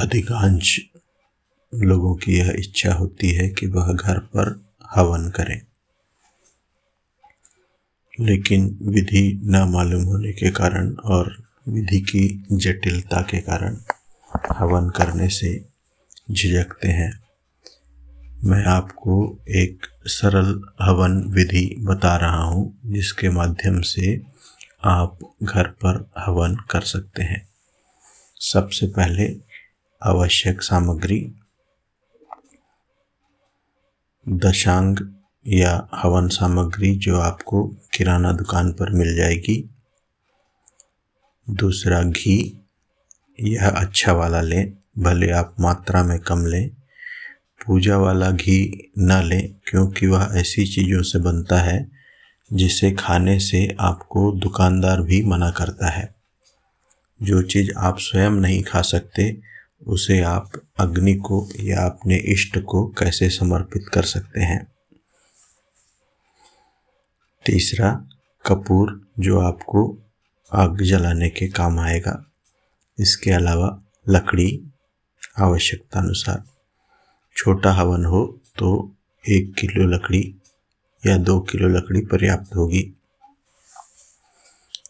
अधिकांश लोगों की यह इच्छा होती है कि वह घर पर हवन करें। लेकिन विधि न मालूम होने के कारण और विधि की जटिलता के कारण हवन करने से झिझकते हैं। मैं आपको एक सरल हवन विधि बता रहा हूँ, जिसके माध्यम से आप घर पर हवन कर सकते हैं। सबसे पहले आवश्यक सामग्री, दशांग या हवन सामग्री जो आपको किराना दुकान पर मिल जाएगी। दूसरा, घी। यह अच्छा वाला लें, भले आप मात्रा में कम लें। पूजा वाला घी न लें, क्योंकि वह ऐसी चीज़ों से बनता है, जिसे खाने से आपको दुकानदार भी मना करता है। जो चीज़ आप स्वयं नहीं खा सकते उसे आप अग्नि को या अपने इष्ट को कैसे समर्पित कर सकते हैं? तीसरा, कपूर जो आपको आग जलाने के काम आएगा। इसके अलावा लकड़ी आवश्यकता अनुसार छोटा हवन हो तो एक किलो लकड़ी या दो किलो लकड़ी पर्याप्त होगी।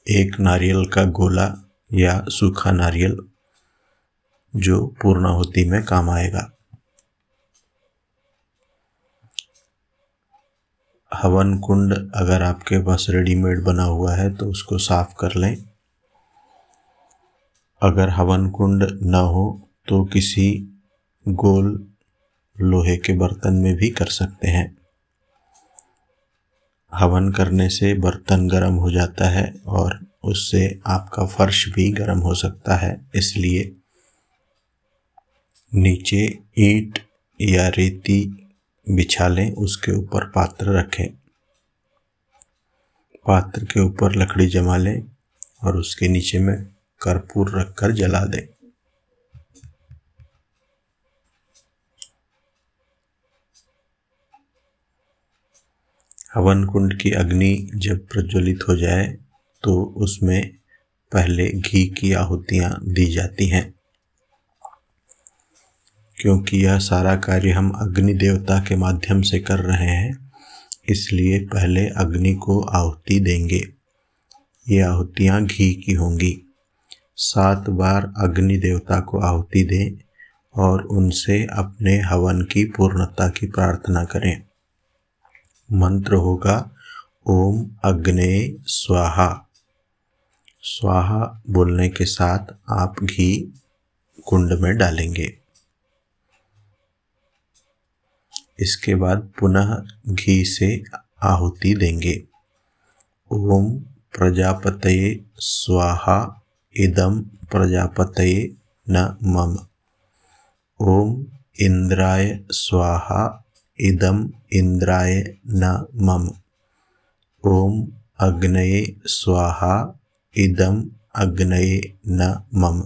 एक नारियल का गोला या सूखा नारियल जो पूर्णाहुति में काम आएगा। हवन कुंड अगर आपके पास रेडीमेड बना हुआ है तो उसको साफ़ कर लें। अगर हवन कुंड न हो तो किसी गोल लोहे के बर्तन में भी कर सकते हैं। हवन करने से बर्तन गर्म हो जाता है और उससे आपका फर्श भी गर्म हो सकता है, इसलिए नीचे ईंट या रेती बिछा लें, उसके ऊपर पात्र रखें। पात्र के ऊपर लकड़ी जमा लें और उसके नीचे में कर्पूर रखकर जला दें। हवन कुंड की अग्नि जब प्रज्वलित हो जाए तो उसमें पहले घी की आहुतियाँ दी जाती हैं। क्योंकि यह सारा कार्य हम अग्नि देवता के माध्यम से कर रहे हैं, इसलिए पहले अग्नि को आहुति देंगे। ये आहुतियाँ घी की होंगी। सात बार अग्नि देवता को आहुति दें और उनसे अपने हवन की पूर्णता की प्रार्थना करें। मंत्र होगा, ओम अग्ने स्वाहा। स्वाहा बोलने के साथ आप घी कुंड में डालेंगे। इसके बाद पुनः घी से आहुति देंगे। ओम प्रजापतये स्वाहा इदम प्रजापतये न मम ओम इंद्राय स्वाहा इदम इंद्राय न मम ओम अग्नये स्वाहा इदम अग्नये न मम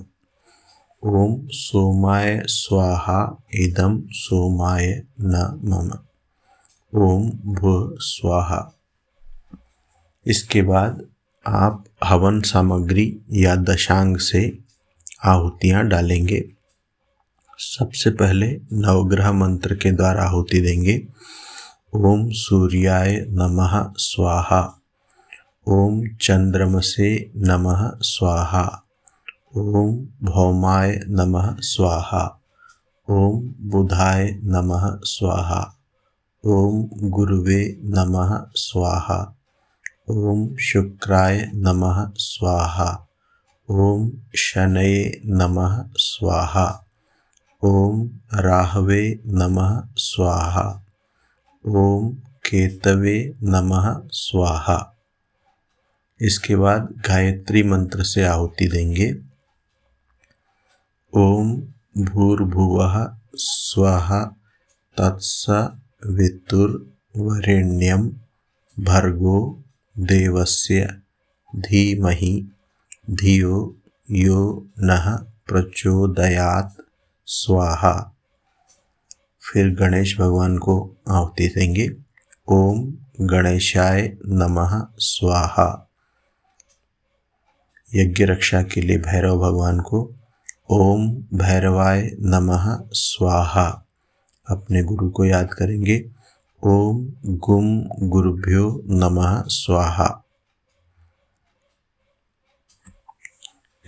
ओम सोमाय स्वाहा इदम सोमाय न मम ओम भू स्वाहा। इसके बाद आप हवन सामग्री या दशांग से आहुतियाँ डालेंगे। सबसे पहले नवग्रह मंत्र के द्वारा आहुति देंगे। ओम सूर्याय नमः स्वाहा। ओम चंद्रमसे नमः स्वाहा। ओम भौमाय नमः स्वाहा। ओम बुधाय नमः स्वाहा। ओम गुरुवे नमः स्वाहा। ओम शुक्राय नमः स्वाहा। ओम शनये नमः स्वाहा। ओम राहवे नमः स्वाहा। ओम केतवे नमः स्वाहा। इसके बाद गायत्री मंत्र से आहुति देंगे। ओम भूर्भुवः स्वः तत्सवितुर्वरेण्यं भर्गो देवस्य धीमहि धियो यो नः प्रचोदयात स्वाहा। फिर गणेश भगवान को आहुति देंगे। ओम गणेशाय नमः स्वाहा। यज्ञ रक्षा के लिए भैरव भगवान को ओम भैरवाय नमः, स्वाहा। अपने गुरु को याद करेंगे। ओम गुम गुरुभ्यो नमः, स्वाहा।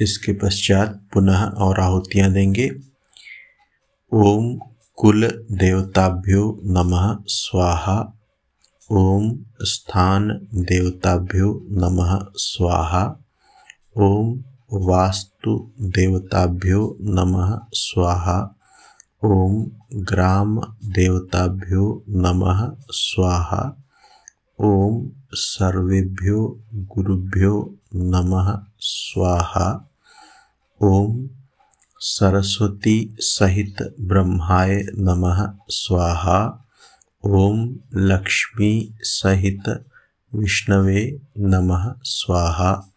इसके पश्चात पुनः और आहुतियाँ देंगे। ओम कुल देवताभ्यो नमः, स्वाहा। ओम स्थान देवताभ्यो नमः, स्वाहा। ओम वास्तु देवताभ्यो नमः, स्वाहा। ओम ग्राम देवताभ्यो नमः, स्वाहा। ओम सर्वेभ्यो गुरुभ्यो नमः, स्वाहा। ओम सरस्वती सहित ब्रह्माय नमः, स्वाहा। ओम लक्ष्मी सहित विष्णवे नमः, स्वाहा।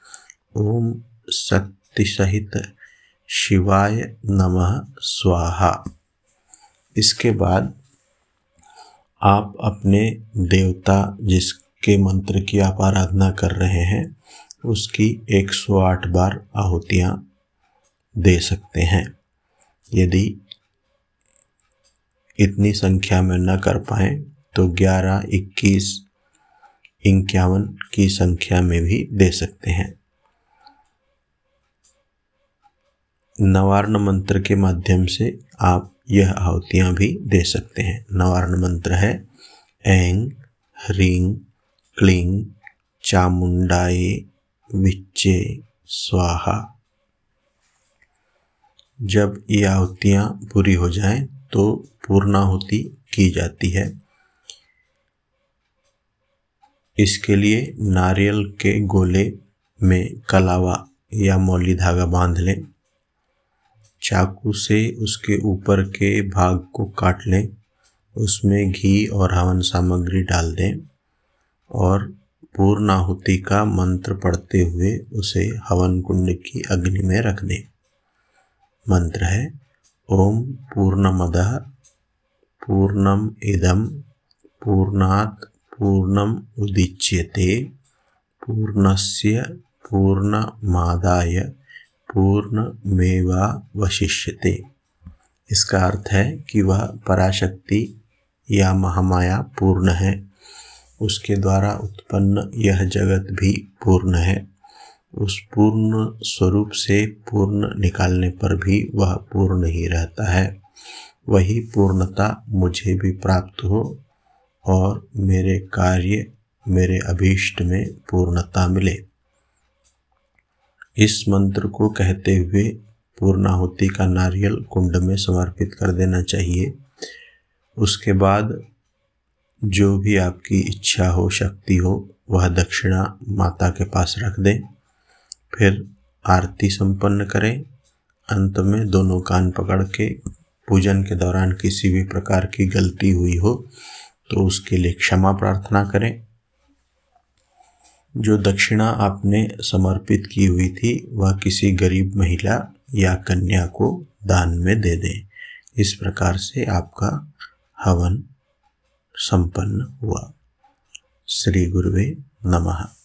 ओम शक्ति सहित शिवाय नमः स्वाहा। इसके बाद आप अपने देवता जिसके मंत्र की आप आराधना कर रहे हैं उसकी 108 बार आहुतियाँ दे सकते हैं। यदि इतनी संख्या में न कर पाए तो 11, 21, इक्यावन की संख्या में भी दे सकते हैं। नवार्ण मंत्र के माध्यम से आप यह आहुतियाँ भी दे सकते हैं। नवार्ण मंत्र है, ऐंग ह्रीं क्लीं चामुंडाए, विच्चे, स्वाहा। जब ये आहुतियाँ पूरी हो जाएँ तो पूर्णाहुति की जाती है। इसके लिए नारियल के गोले में कलावा या मौली धागा बाँध लें। चाकू से उसके ऊपर के भाग को काट लें। उसमें घी और हवन सामग्री डाल दें और पूर्णाहुति का मंत्र पढ़ते हुए उसे हवन कुंड की अग्नि में रख दें। मंत्र है, ओम पूर्णमद पूर्णम इदम पूर्णात पूर्णम उदिच्यते। पूर्णस्य पूर्णमादाय पूर्ण मेवा वशिष्यते इसका अर्थ है कि वह पराशक्ति या महामाया पूर्ण है। उसके द्वारा उत्पन्न यह जगत भी पूर्ण है। उस पूर्ण स्वरूप से पूर्ण निकालने पर भी वह पूर्ण ही रहता है। वही पूर्णता मुझे भी प्राप्त हो और मेरे कार्य मेरे अभीष्ट में पूर्णता मिले। इस मंत्र को कहते हुए पूर्णाहुति का नारियल कुंड में समर्पित कर देना चाहिए। उसके बाद जो भी आपकी इच्छा हो, शक्ति हो, वह दक्षिणा माता के पास रख दें। फिर आरती संपन्न करें। अंत में दोनों कान पकड़ के पूजन के दौरान किसी भी प्रकार की गलती हुई हो तो उसके लिए क्षमा प्रार्थना करें। जो दक्षिणा आपने समर्पित की हुई थी, वह किसी गरीब महिला या कन्या को दान में दे दें। इस प्रकार से आपका हवन संपन्न हुआ। श्री गुरुवे नमः।